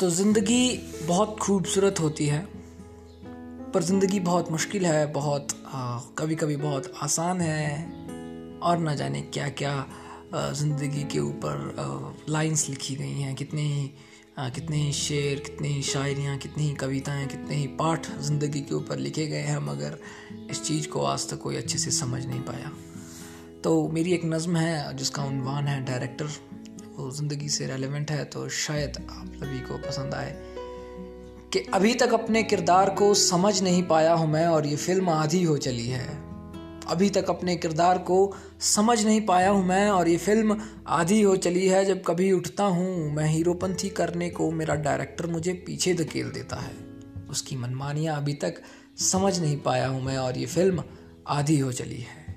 तो ज़िंदगी बहुत खूबसूरत होती है, पर ज़िंदगी बहुत मुश्किल है, बहुत कभी कभी बहुत आसान है, और ना जाने क्या क्या ज़िंदगी के ऊपर लाइंस लिखी गई हैं। कितने ही कितने ही शेर, कितनी ही शायरियाँ, कितनी ही कविताएँ, कितने ही पाठ ज़िंदगी के ऊपर लिखे गए हैं, मगर इस चीज़ को आज तक कोई अच्छे से समझ नहीं पाया। तो मेरी एक नज़म है, जिसका उनवान है डायरेक्टर वो ज़िंदगी से रेलेवेंट है तो शायद आप सभी को पसंद आए कि अभी तक अपने किरदार को समझ नहीं पाया हूँ मैं और ये फ़िल्म आधी हो चली है। अभी तक अपने किरदार को समझ नहीं पाया हूँ मैं और ये फ़िल्म आधी हो चली है। जब कभी उठता हूँ, मैं हीरोपंथी करने को मेरा डायरेक्टर मुझे पीछे धकेल देता है। उसकी मनमानियाँ अभी तक समझ नहीं पाया हूँ मैं और ये फ़िल्म आधी हो चली है।